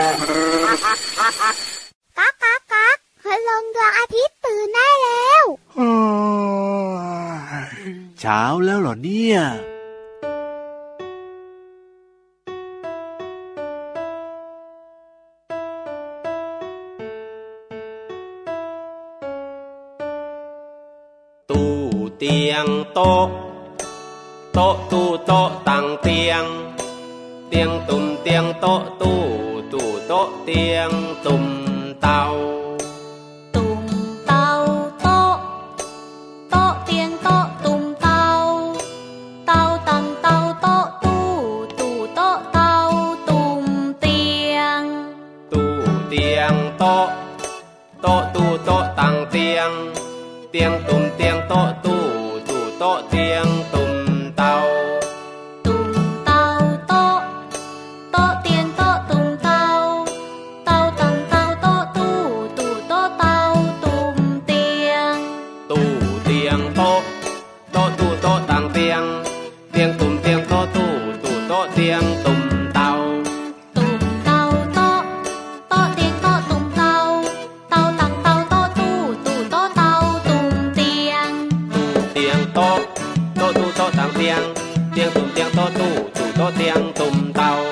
ก๊ากก๊ากก๊ากคืลงดวงอาทิตย์ตื่นได้แล้วเช้าแล้วเหรอเนี่ยตู้เตียงโต๊ะโต๊ะตู้โต๊ะตั้งเตียง เตียงตุ่มเตียงโต๊ะตู้ ตู้โต๊ะเตียงตุ่มเตาตุ่มเตาโต๊ะโต๊ะเตียงโต๊ะตุ่มเตาเตา ตียงตุ่มเตี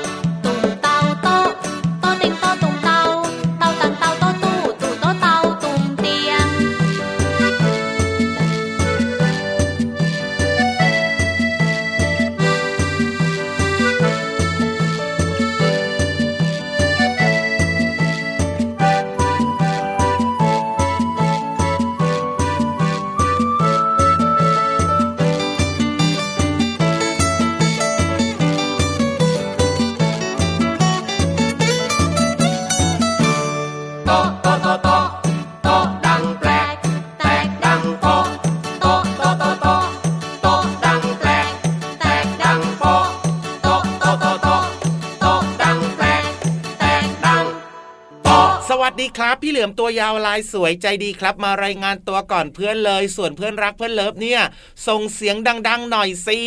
ดีครับ พี่เหลือมตัวยาวลายสวยใจดีครับ มารายงานตัวก่อนเพื่อนเลย ส่วนเพื่อนรักเพื่อนเลิฟเนี่ยส่งเสียงดัง ๆ หน่อยสิ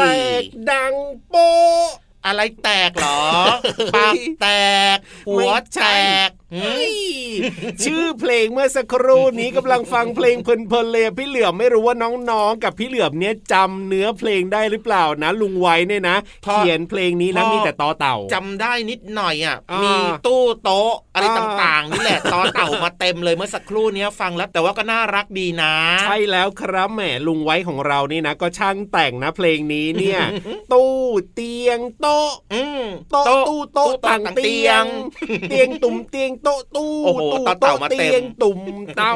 แตกดังโป๊ะ อะไรแตกเหรอปากแตก หัวแตกหืเฮ้มยชื่อเพลงเมื่อสักครู่นี้กำลังฟังเพลงเพลินๆเลยพี่เหลือมไม่รู้ว่าน้องๆ กับพี่เหลือมเนี่ยจำเนื้อเพลงได้หรือเปล่านะ ลุงไว้เนี่ยนะพอเขียนเพลงนี้นะพอมีแต่ตอเต่าจำได้นิดหน่อยอะอ่ามีมีตู้โต๊ะอะไรอ่าต่างๆนี่แหละตอเต่ามาเต็มเลยเมื่อสักครู่เนี้ยฟังแล้วแต่ว่าก็น่ารักดีนะ ใช่แล้วครับแหมลุงไว้ของเรานี่นะ ก็ช่างแต่งนะเพลงนี้เนี่ย ตู้เตียงโต๊ะอืมโต๊ะตู้โต๊ะต่างเตียง เตียงตุ่มเตียงโต๊ะตู้โอ้โหตู้ต่อเต่ามาเต็มตียงตุ่มเต่า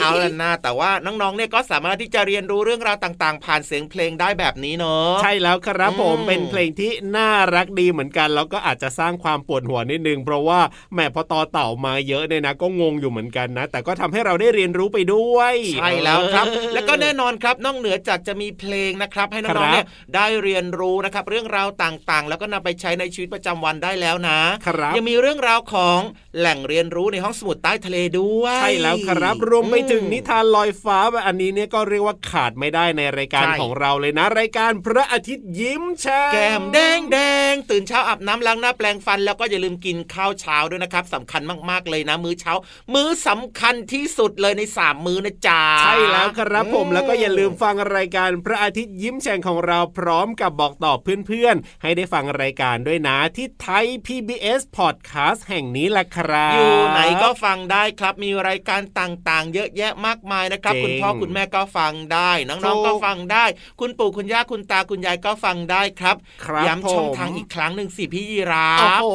เอาละนะแต่ว่าน้องๆเนี่ยก็สามารถที่จะเรียนรู้เรื่องราวต่างๆ ผ่านเสียงเพลงได้แบบนี้เนอะใช่แล้วครับผมอืมเป็นเพลงที่น่ารักดีเหมือนกัน แล้วก็อาจจะสร้างความปวดหัวนิดนึง เพราะว่าแหมพอตอเต่ามาเยอะเนี่ยนะ ก็งงอยู่เหมือนกันนะ แต่ก็ทำให้เราได้เรียนรู้ไปด้วยใช่แล้วครับเออแล้วก็แน่นอนครับนอกเหนือจากจะมีเพลงนะครับ ให้ครัน้องบๆเนี่ยได้เรียนรู้นะครับเรื่องราวต่างๆ แล้วก็นำไปใช้ในชีวิตประจำวันได้แล้วนะครับยังมีเรื่องราวของแหล่งเรียนรู้ในห้องสมุดใต้ทะเลด้วยใช่แล้วครับรวมไปถึงนิทานลอยฟ้าแบบอันนี้เนี่ยก็เรียกว่าขาดไม่ได้ในรายการใช่ของเราเลยนะ รายการพระอาทิตย์ยิ้มแฉ่งแก้มแดงแดงตื่นเช้าอาบน้ำล้างหน้าแปลงฟัน แล้วก็อย่าลืมกินข้าวเช้าด้วยนะครับสำคัญมากๆเลยนะ มื้อเช้า มื้อสำคัญที่สุดเลยในสามมื้อนะจ๊ะใช่แล้วครับผมแล้วก็อย่าลืมฟังรายการพระอาทิตย์ยิ้มแฉ่งของเราพร้อมกับบอกต่อเพื่อนๆ ให้ได้ฟังรายการด้วยนะที่ไทย PBS Podcast แห่งนี้แหละครับ อยู่ไหนก็ฟังได้ครับมีรายการต่างๆ เยอะแยะมากมายนะครับจริงคุณพ่อคุณแม่ก็ฟังได้ น้องๆก็ฟังได้ คุณปู่คุณย่าคุณตาคุณยายก็ฟังได้ครับครับย้ำช่องผมทางอีกครั้งหนึ่งสิพี่ยีราโอ้ฟโห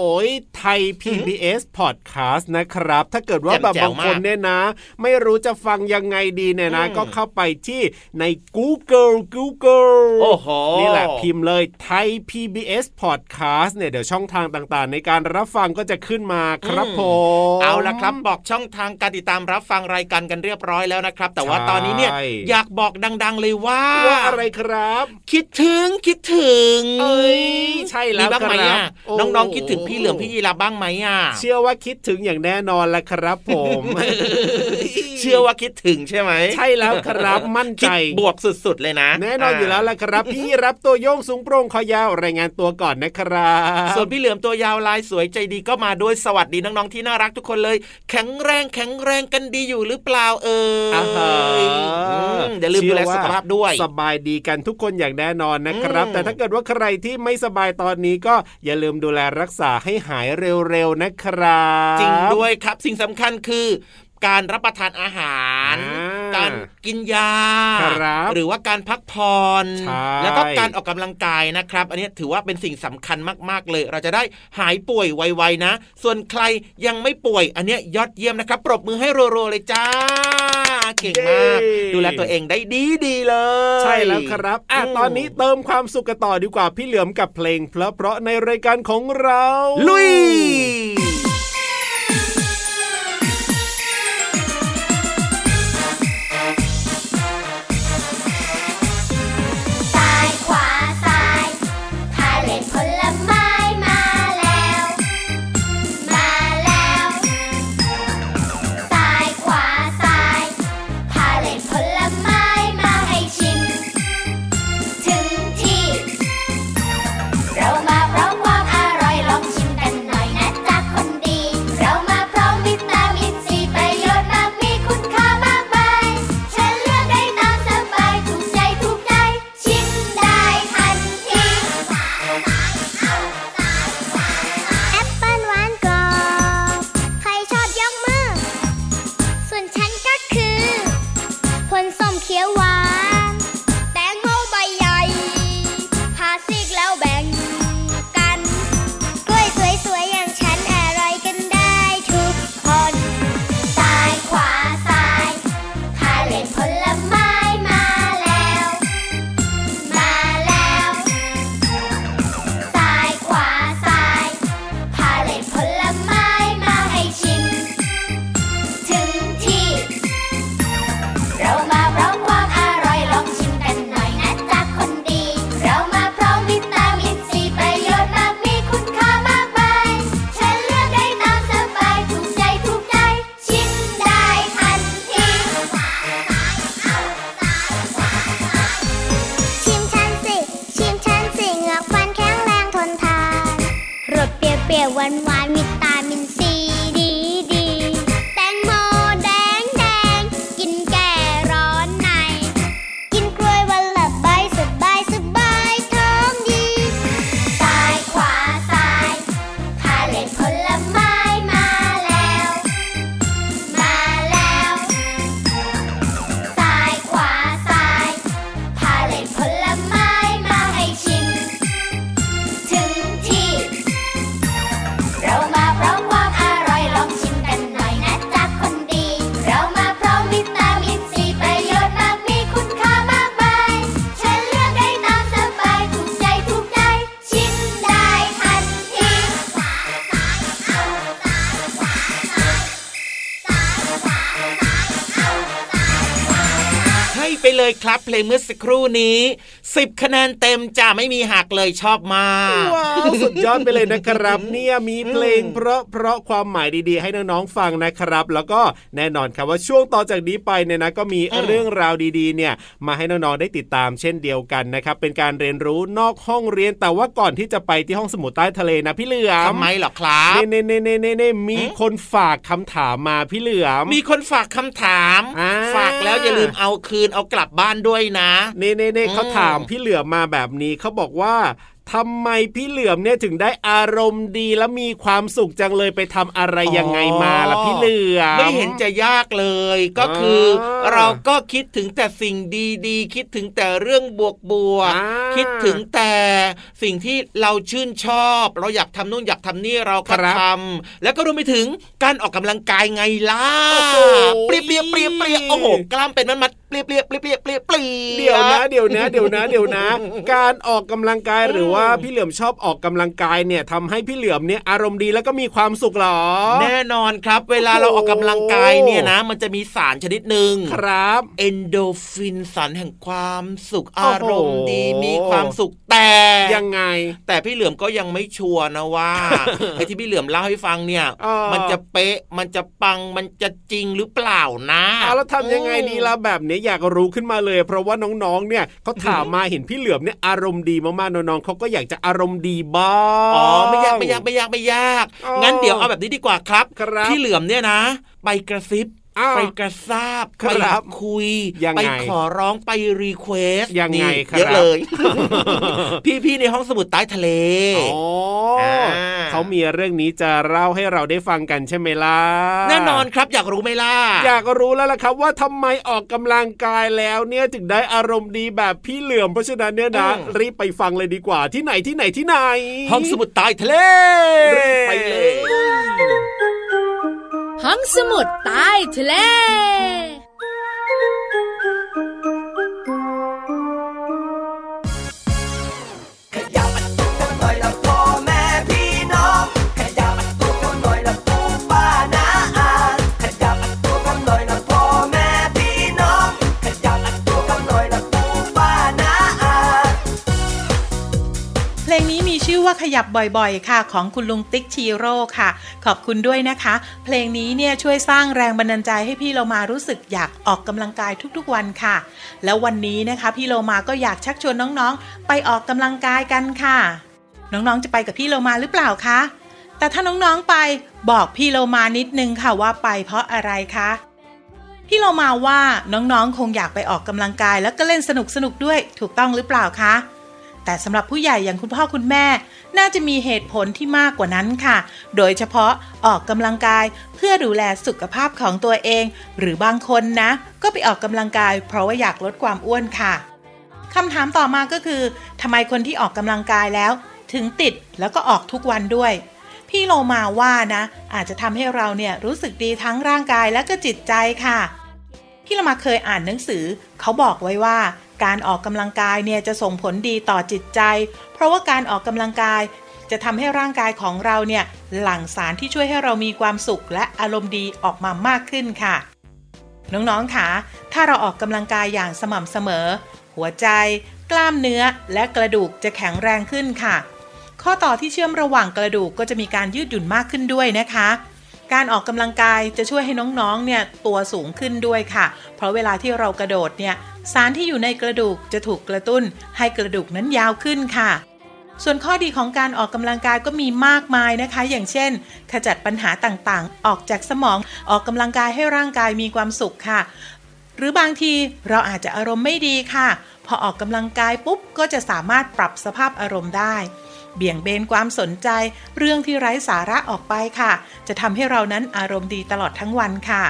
ไทย PBS Podcast นะครับ ถ้าเกิดว่าแบบแจ่มๆบางคนมากเนี่ยนะ ไม่รู้จะฟังยังไงดีเนี่ยนะอืมก็เข้าไปที่ใน Google Google โอ้โหนี่แหละพิมพ์เลยไทย PBS Podcast เนี่ยเดี๋ยวช่องทางต่างๆ ในการรับฟังก็จะขึ้นมาครับผมเอาละครับบอกช่องทางการติดตามรับฟังรายการกันเรียบร้อยแล้วนะครับ แต่ว่าใช่ตอนนี้เนี่ยอยากบอกดัง ๆ เลยว่าว่าอะไรครับ คิดถึงคิดถึงเอ้ยใช่แล้วมีบ้างไหมครัอะบโอ้น้องๆคิดถึงพี่เหลือมพี่ยีราฟบ้างไหมอะเชื่อว่าคิดถึงอย่างแน่นอนแหละครับผม เชื่อว่าคิดถึงใช่ไหมใช่แล้วครับมั่นใจคิดบวกสุดๆเลยนะ แน่นอนอยู่แล้วแหละครับ พี่รับตัวโยงสูงโปร่งคอยาวรายงานตัวก่อนนะครับ ส่วนพี่เหลือมตัวยาวลายสวยใจดีก็มาด้วยสวัสดีน้องๆที่น่ารักทุกคนเลย แข็งแรงแข็งแรงกันดีอยู่หรือเปล่าเอ่ยอ่าฮะอืมอย่าลืมดูแลสุขภาพด้วย สบายดีกันทุกคนอย่างแน่นอนนะครับอืมแต่ถ้าเกิดว่าใครที่ไม่สบายตอนนี้ก็อย่าลืมดูแลรักษาให้หายเร็วๆนะครับ จริงด้วยครับสิ่งสำคัญคือ การรับประทานอาหารอ่าการกินยาครับหรือว่าการพักผ่อนใช่แล้วก็การออกกำลังกายนะครับ อันนี้ถือว่าเป็นสิ่งสำคัญมากๆเลย เราจะได้หายป่วยไวๆนะ ส่วนใครยังไม่ป่วย อันเนี้ยยอดเยี่ยมนะครับ ปรบมือให้รัวๆเลยจ้า เก่งมาก ดูแลตัวเองได้ดีดีๆเลย ใช่แล้วครับอะมตอนนี้เติมความสุขกันต่อดีกว่าพี่เหลือมกับเพลงเพราะๆในรายการของเรา ลุย เลยครับเพลงเมื่อสักครู่นี้10คะแนนเต็มจ้าไม่มีหักเลยชอบมากว้าวสุดยอดไปเลยนะครับ เนี่ยมีเพลงเพราะเพราะความหมายดีๆ ให้น้องๆฟังนะครับ แล้วก็แน่นอนครับว่าช่วงต่อจากนี้ไปเนี่ยนะก็มีอืมเรื่องราวดีๆ เนี่ยมาให้น้องๆได้ติดตามเช่นเดียวกันนะครับ เป็นการเรียนรู้นอกห้องเรียนแต่ว่าก่อนที่จะไปที่ห้องสมุดใต้ทะเลนะพี่เหลือมทำไมเหรอครับเน่เน่เน่เน่เน่เน่มีอืมคนฝากคำถามมาพี่เหลือมมีคนฝากคำถามอ่าฝาก แล้วอย่าลืมเอาคืนเอากลับบ้านด้วยนะเน่เน่เน่อืมเขาถามพี่เหลือมมาแบบนี้เขาบอกว่า ทำไมพี่เหลือมเนี่ยถึงได้อารมณ์ดีและมีความสุขจังเลยไปทำอะไรยังไงมาล่ะพี่เหลือมไม่เห็นจะยากเลย ก็คือออเราก็คิดถึงแต่สิ่งดีๆ คิดถึงแต่เรื่องบวกบวกๆอ่าคิดถึงแต่สิ่งที่เราชื่นชอบ เราอยากทำนู่นอยากทำนี่เราก็ครับทำแล้วก็รวมไปถึงการออกกำลังกายไงล่ะโอ้โหเปรียเปรียเปรียเปรียโอ้โหกล้ามเป็นมัดมัดๆเปลี่ยเปลี่ยเปลี่ยเปลี่ยเปลี่ยเปลี่ยเดี๋ยวนะเดี๋ยวนะเดี๋ยวนะเดี๋ยวนะ การออกกำลังกายหรือว่าพี่เหลือมชอบออกกำลังกายเนี่ยทำให้พี่เหลือมเนี่ยอารมณ์ดีแล้วก็มีความสุขหรอ แน่นอนครับ เวลาเราออกกำลังกายเนี่ยนะ มันจะมีสารชนิดหนึ่งครับเอนโดฟินสารแห่งความสุขอารมณ์ดีมีความสุขแต่ยังไง แต่พี่เหลือมก็ยังไม่ชัวร์นะว่าไอ้ที่พี่เหลือมเล่าให้ฟังเนี่ย มันจะเป๊ะมันจะปังมันจะจริงหรือเปล่านะเอาแล้วทำยังไงดีล่ะแบบเนี้ยอยากรู้ขึ้นมาเลย เพราะว่าน้องๆ เนี่ยเขาถามมาเห็นพี่เหลือมเนี่ยอารมณ์ดีมากๆ น้องๆเขาก็อยากจะอารมณ์ดีบ้างอ๋อไม่ยากไม่ยากไม่ยากไม่ยากอ๋องั้นเดี๋ยวเอาแบบนี้ดีกว่าครับครับพี่เหลือมเนี่ยนะ ไปกระซิบอ้าว ไปกระซาบครัไปบคุยยังไงไปขอร้องไปรีเควสยังไงครับเยอะเลย พี่ๆในห้องสมุดใต้ทะเลอ๋ออาเขามีเรื่องนี้จะเล่าให้เราได้ฟังกันใช่ไหมล่ะแน่นอนครับอยากรู้ไหมล่ะอยากรู้แล้วล่ะครับว่าทำไมออกกำลังกายแล้วเนี่ยถึงได้อารมณ์ดีแบบพี่เหลือมเพราะฉะนั้นเนี่ยนะอืมรีบไปฟังเลยดีกว่าที่ไหนที่ไหนที่ไหน ห้องสมุดใต้ทะเลรีบไปเลย ห้องสมุดใต้ทะเล ว่าขยับบ่อยๆ ค่ะ ของคุณลุงติ๊กชีโร่ค่ะ ขอบคุณด้วยนะคะ เพลงนี้เนี่ยช่วยสร้างแรงบันดาลใจให้พี่เรามารู้สึกอยากออกกำลังกายทุกๆวันค่ะ แล้ววันนี้นะคะพี่เรามาก็อยากชักชวนน้องๆ ไปออกกำลังกายกันค่ะ น้องๆจะไปกับพี่เรามาหรือเปล่าคะแต่ถ้าน้องๆไปบอกพี่เรามานิดนึงค่ะว่าไปเพราะอะไรคะพี่เรามาว่าน้องๆคงอยากไปออกกำลังกายแล้วก็เล่นสนุกๆด้วยถูกต้องหรือเปล่าคะ แต่สำหรับผู้ใหญ่อย่างคุณพ่อคุณแม่ น่าจะมีเหตุผลที่มากกว่านั้นค่ะ โดยเฉพาะออกกำลังกายเพื่อดูแลสุขภาพของตัวเอง หรือบางคนนะ ก็ไปออกกำลังกาย เพราะว่าอยากลดความอ้วนค่ะคำถามต่อมาก็คือทำไมคนที่ออกกำลังกายแล้ว ถึงติดแล้วก็ออกทุกวันด้วย พี่โลมาว่านะ อาจจะทำให้เราเนี่ยรู้สึกดีทั้งร่างกายและก็จิตใจค่ะ พี่เรามาเคยอ่านหนังสือ เขาบอกไว้ว่า การออกกำลังกายเนี่ยจะส่งผลดีต่อจิตใจ เพราะว่าการออกกำลังกายจะทำให้ร่างกายของเราเนี่ยหลั่งสารที่ช่วยให้เรามีความสุขและอารมณ์ดีออกมามากขึ้นค่ะ น้องๆค่ะ ถ้าเราออกกำลังกายอย่างสม่ำเสมอ หัวใจ กล้ามเนื้อและกระดูกจะแข็งแรงขึ้นค่ะ ข้อต่อที่เชื่อมระหว่างกระดูกก็จะมีการยืดหยุ่นมากขึ้นด้วยนะคะ การออกกำลังกายจะช่วยให้น้องๆเนี่ยตัวสูงขึ้นด้วยค่ะ เพราะเวลาที่เรากระโดดเนี่ย สารที่อยู่ในกระดูกจะถูกกระตุ้นให้กระดูกนั้นยาวขึ้นค่ะ ส่วนข้อดีของการออกกำลังกายก็มีมากมายนะคะ อย่างเช่น ขจัดปัญหาต่างๆ ออกจากสมองออกกำลังกายให้ร่างกายมีความสุขค่ะ หรือบางทีเราอาจจะอารมณ์ไม่ดีค่ะ พอออกกำลังกายปุ๊บก็จะสามารถปรับสภาพอารมณ์ได้เบี่ยงเบนความสนใจ เรื่องที่ไร้สาระออกไปค่ะ จะทำให้เรานั้นอารมณ์ดีตลอดทั้งวันค่ะ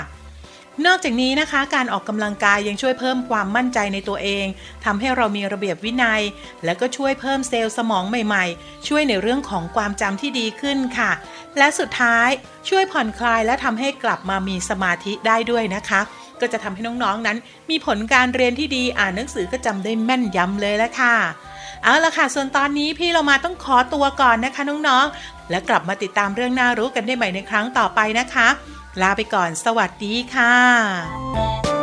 นอกจากนี้นะคะการออกกำลังกายยังช่วยเพิ่มความมั่นใจในตัวเองทำให้เรามีระเบียบวินัย และก็ช่วยเพิ่มเซลล์สมองใหม่ๆ ช่วยในเรื่องของความจำที่ดีขึ้นค่ะ และสุดท้ายช่วยผ่อนคลายและทำให้กลับมามีสมาธิได้ด้วยนะคะ ก็จะทำให้น้องๆนั้น มีผลการเรียนที่ดีอ่านหนังสือก็จำได้แม่นยำเลยละค่ะเอาละค่ะ ส่วนตอนนี้พี่เรามาต้องขอตัวก่อนนะคะน้องๆ และกลับมาติดตามเรื่องน่ารู้กันได้ใหม่ในครั้งต่อไปนะคะ ลาไปก่อนสวัสดีค่ะ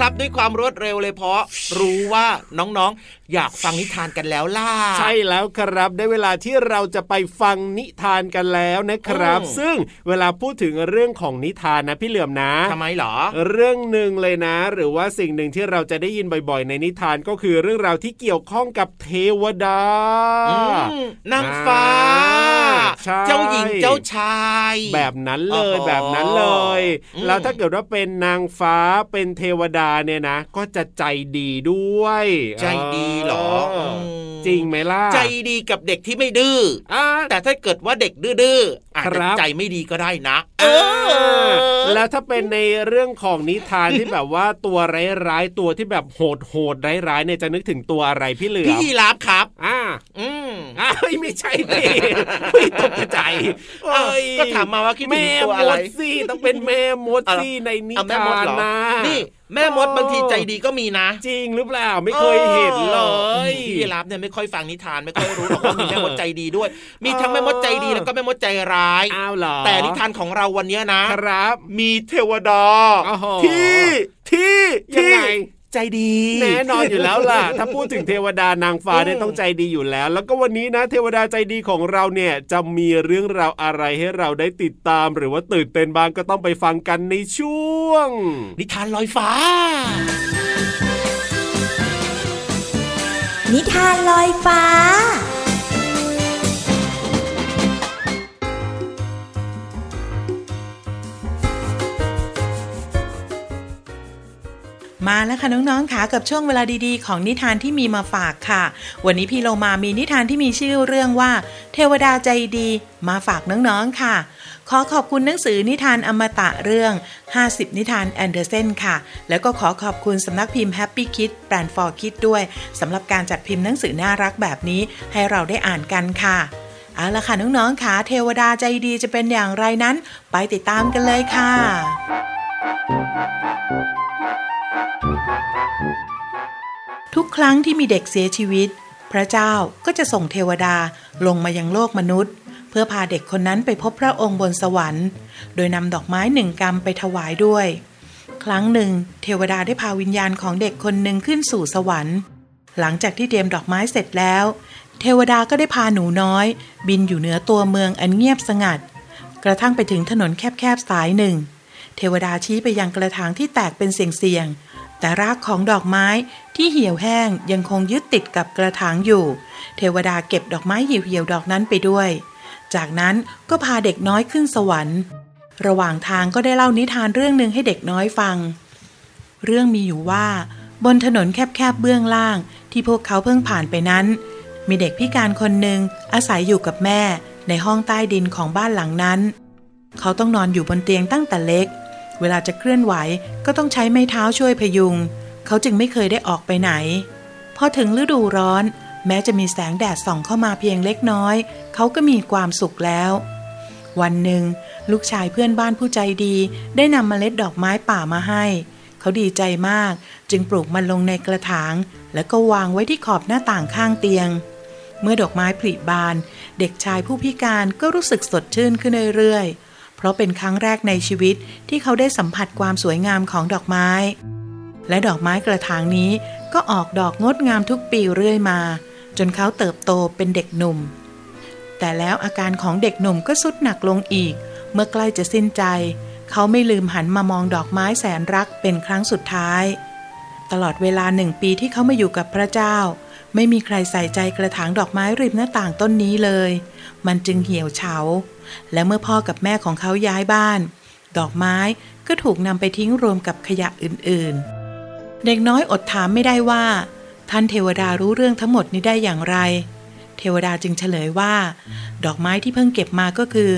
ครับ ด้วยความรวดเร็วเลยเพราะรู้ว่าน้องๆ อยากฟังนิทานกันแล้วล่ะ ใช่แล้วครับ ได้เวลาที่เราจะไปฟังนิทานกันแล้วนะครับอืมซึ่งเวลาพูดถึงเรื่องของนิทานนะพี่เหลือมนะทำไมเหรอ เรื่องหนึ่งเลยนะ หรือว่าสิ่งหนึ่งที่เราจะได้ยินบ่อยๆ ในนิทานก็คือเรื่องราวที่เกี่ยวข้องกับเทวดาอืมนางฟ้าใช่เจ้าหญิงเจ้าชาย แบบนั้นเลยโอ้โหแบบนั้นเลยอืมแล้วถ้าเกิดว่าเป็นนางฟ้าเป็นเทวดาเนี่ยนะ ก็จะใจดีด้วย ใจดีเหรอเออมจริงไหมล่ะ ใจดีกับเด็กที่ไม่ดื้ออ่าแต่ถ้าเกิดว่าเด็กดื้อๆอาจคจะรับใจไม่ดีก็ได้นะ เออ แล้วถ้าเป็นในเรื่องของนิทานที่แบบว่าตัวร้ายๆตัวที่แบบโหดโหดๆร้ายๆเนี่ยจะนึกถึงตัวอะไรพี่เหลือพี่มยีราฟครับ อ่า อืมอ้าวไม่ใช่ดิไม่ตกใจอ้าวเอ้ยก็ถามมาว่าคิดถึแม่งตัวมอะไรดสิต้องเป็นแม่มดเอาสิในนิเอาแม่มทาดนเหรอนะนี่ แม่มดบางทีใจดีก็มีนะ จริงหรือเปล่าไม่เคยเห็นเลยพี่ยีราฟเนี่ยไม่ค่อยฟังนิทานไม่ค่อยรู้หรอกว่ามีแม่มดใจดีด้วย มีทั้งแม่มดใจดีแล้วก็แม่มดใจร้ายอ้าวเหรอแต่นิทานของเราวันเนี้ยนะครับ มีเทวดาโอ้โหที่ที่ยังไง ใจดี แน่นอนอยู่แล้วล่ะ ถ้าพูดถึงเทวดานางฟ้าเนี่ยอืมต้องใจดีอยู่แล้ว แล้วก็วันนี้นะ เทวดาใจดีของเราเนี่ยจะมีเรื่องราวอะไรให้เราได้ติดตาม หรือว่าตื่นเต้นบ้างก็ต้องไปฟังกันในช่วง นิทานลอยฟ้า นิทานลอยฟ้า มาแล้วค่ะน้องๆค่ะกับช่วงเวลาดีๆ ของนิทานที่มีมาฝากค่ะ วันนี้พี่เรามามีนิทานที่มีชื่อเรื่องว่า เทวดาใจดีมาฝากน้องๆค่ะ ขอขอบคุณหนังสือนิทานอมตะเรื่อง 50 นิทานแอนเดอร์เซนค่ะ แล้วก็ขอขอบคุณสำนักพิมพ์ Happy Kid แบรนด์ for Kid ด้วยสำหรับการจัดพิมพ์หนังสือน่ารักแบบนี้ให้เราได้อ่านกันค่ะเอาละค่ะน้องๆค่ะเทวดาใจดีจะเป็นอย่างไรนั้น ไปติดตามกันเลยค่ะ ทุกครั้งที่มีเด็กเสียชีวิต พระเจ้าก็จะส่งเทวดาลงมายังโลกมนุษย์ เพื่อพาเด็กคนนั้นไปพบพระองค์บนสวรรค์ โดยนำดอกไม้หนึ่งกำไปถวายด้วย ครั้งหนึ่ง เทวดาได้พาวิญญาณของเด็กคนหนึ่งขึ้นสู่สวรรค์ หลังจากที่เตรียมดอกไม้เสร็จแล้ว เทวดาก็ได้พาหนูน้อย บินอยู่เหนือตัวเมืองอันเงียบสงัด กระทั่งไปถึงถนนแคบๆสายหนึ่ง เทวดาชี้ไปยังกระถางที่แตกเป็นเสี่ยงๆ แต่รากของดอกไม้ที่เหี่ยวแห้งยังคงยึดติดกับกระถางอยู่ เทวดาเก็บดอกไม้เหี่ยวๆดอกนั้นไปด้วย จากนั้นก็พาเด็กน้อยขึ้นสวรรค์ ระหว่างทางก็ได้เล่านิทานเรื่องหนึ่งให้เด็กน้อยฟัง เรื่องมีอยู่ว่า บนถนนแคบๆเบื้องล่าง ที่พวกเขาเพิ่งผ่านไปนั้น มีเด็กพิการคนหนึ่งอาศัยอยู่กับแม่ในห้องใต้ดินของบ้านหลังนั้น เขาต้องนอนอยู่บนเตียงตั้งแต่เล็ก เวลาจะเคลื่อนไหวก็ต้องใช้ไม้เท้าช่วยพยุง เขาจึงไม่เคยได้ออกไปไหน พอถึงฤดูร้อน แม้จะมีแสงแดดส่องเข้ามาเพียงเล็กน้อย เขาก็มีความสุขแล้ว วันหนึ่ง ลูกชายเพื่อนบ้านผู้ใจดี ได้นำเมล็ดดอกไม้ป่ามาให้ เขาดีใจมาก จึงปลูกมันลงในกระถาง แล้วก็วางไว้ที่ขอบหน้าต่างข้างเตียง เมื่อดอกไม้ผลิบาน เด็กชายผู้พิการก็รู้สึกสดชื่นขึ้นเรื่อยๆ เพราะเป็นครั้งแรกในชีวิตที่เขาได้สัมผัสความสวยงามของดอกไม้ และดอกไม้กระถางนี้ก็ออกดอกงดงามทุกปีเรื่อยมา จนเขาเติบโตเป็นเด็กหนุ่ม แต่แล้วอาการของเด็กหนุ่มก็สุดหนักลงอีก เมื่อใกล้จะสิ้นใจ เขาไม่ลืมหันมามองดอกไม้แสนรักเป็นครั้งสุดท้าย ตลอดเวลาหนึ่งปีที่เขามาอยู่กับพระเจ้า ไม่มีใครใส่ใจกระถางดอกไม้ริมหน้าต่างต้นนี้เลย มันจึงเหี่ยวเฉา และเมื่อพ่อกับแม่ของเขาย้ายบ้าน ดอกไม้ก็ถูกนำไปทิ้งรวมกับขยะอื่นๆ เด็กน้อยอดถามไม่ได้ว่า ท่านเทวดารู้เรื่องทั้งหมดนี้ได้อย่างไร เทวดาจึงเฉลยว่า ดอกไม้ที่เพิ่งเก็บมาก็คือ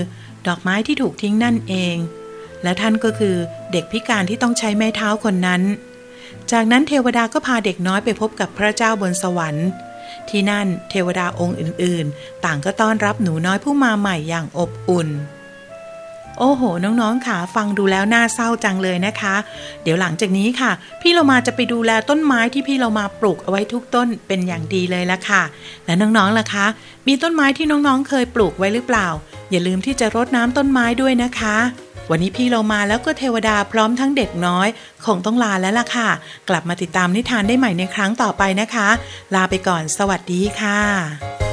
ดอกไม้ที่ถูกทิ้งนั่นเอง และท่านก็คือเด็กพิการที่ต้องใช้ไม้เท้าคนนั้น จากนั้นเทวดาก็พาเด็กน้อยไปพบกับพระเจ้าบนสวรรค์ ที่นั่นเทวดาองค์อื่นๆ ต่างก็ต้อนรับหนูน้อยผู้มาใหม่อย่างอบอุ่น โอ้โห น้องๆค่ะ ฟังดูแล้วน่าเศร้าจังเลยนะคะ เดี๋ยวหลังจากนี้ค่ะ พี่เรามาจะไปดูแลต้นไม้ที่พี่เรามาปลูกเอาไว้ทุกต้นเป็นอย่างดีเลยละค่ะ และน้องๆล่ะคะ มีต้นไม้ที่น้องๆ เคยปลูกไว้หรือเปล่า อย่าลืมที่จะรดน้ำต้นไม้ด้วยนะคะ วันนี้พี่เรามาแล้วก็เทวดาพร้อมทั้งเด็กน้อย คงต้องลาแล้วล่ะค่ะ กลับมาติดตามนิทานได้ใหม่ในครั้งต่อไปนะคะ ลาไปก่อนสวัสดีค่ะ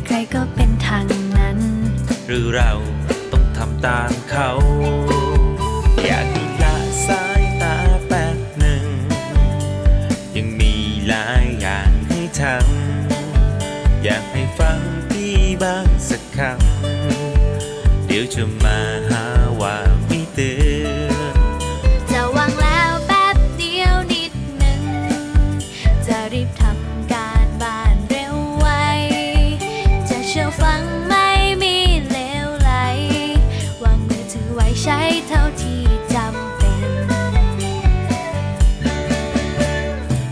ใหญ่ใครๆก็เป็นทางนั้น หรือเราต้องทำตามเขา อยากดูละสายตาแป๊บหนึ่ง ยังมีหลายอย่างให้ทำอยากให้ฟังพี่บ้างสักคำเดี๋ยวจะ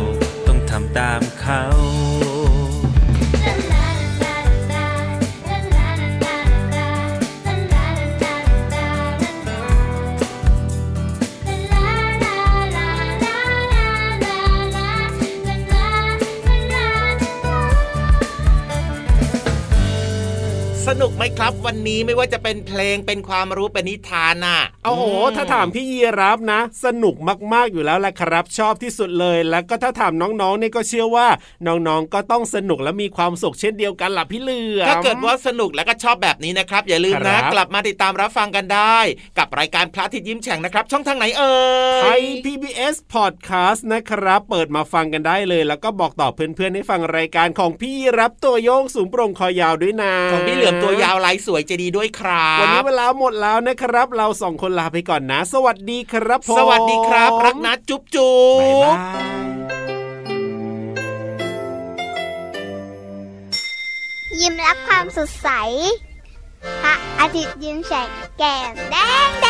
ทำ ครับ วันนี้ไม่ว่าจะเป็นเพลงเป็นความรู้เป็นนิทานน่ะโอ้โหถ้าถามพี่ยีรับนะ สนุกมากๆอยู่แล้วแหละครับ ชอบที่สุดเลย แล้วก็ถ้าถามน้องๆนี่ก็เชื่อว่าน้องๆก็ต้องสนุกและมีความสุขเช่นเดียวกันล่ะพี่เหลือมถ้าเกิดว่าสนุกแล้วก็ชอบแบบนี้นะครับ อย่าลืมนะครับกลับมาติดตามรับฟังกันได้ กับรายการพระอาทิตย์ยิ้มแฉ่งนะครับ ช่องทางไหนเอ่ไทยย PBS Podcast นะครับ เปิดมาฟังกันได้เลย แล้วก็บอกต่อเพื่อนๆให้ฟังรายการของพี่รับตัวโยงสูงโปร่งคอยาวด้วยนะของพี่เหลือมตัวยาวลายสวยใจดีด้วยครับวันนี้เวลาหมดแล้วนะครับ เราสองคนลาไปก่อนนะ สวัสดีครับผมสวัสดีครับ รักนะจุ๊บจุ๊บ๊ายบบายยิ้มรับความสดใสพระอาทิตย์ยิ้มแฉกแก้มแดงแด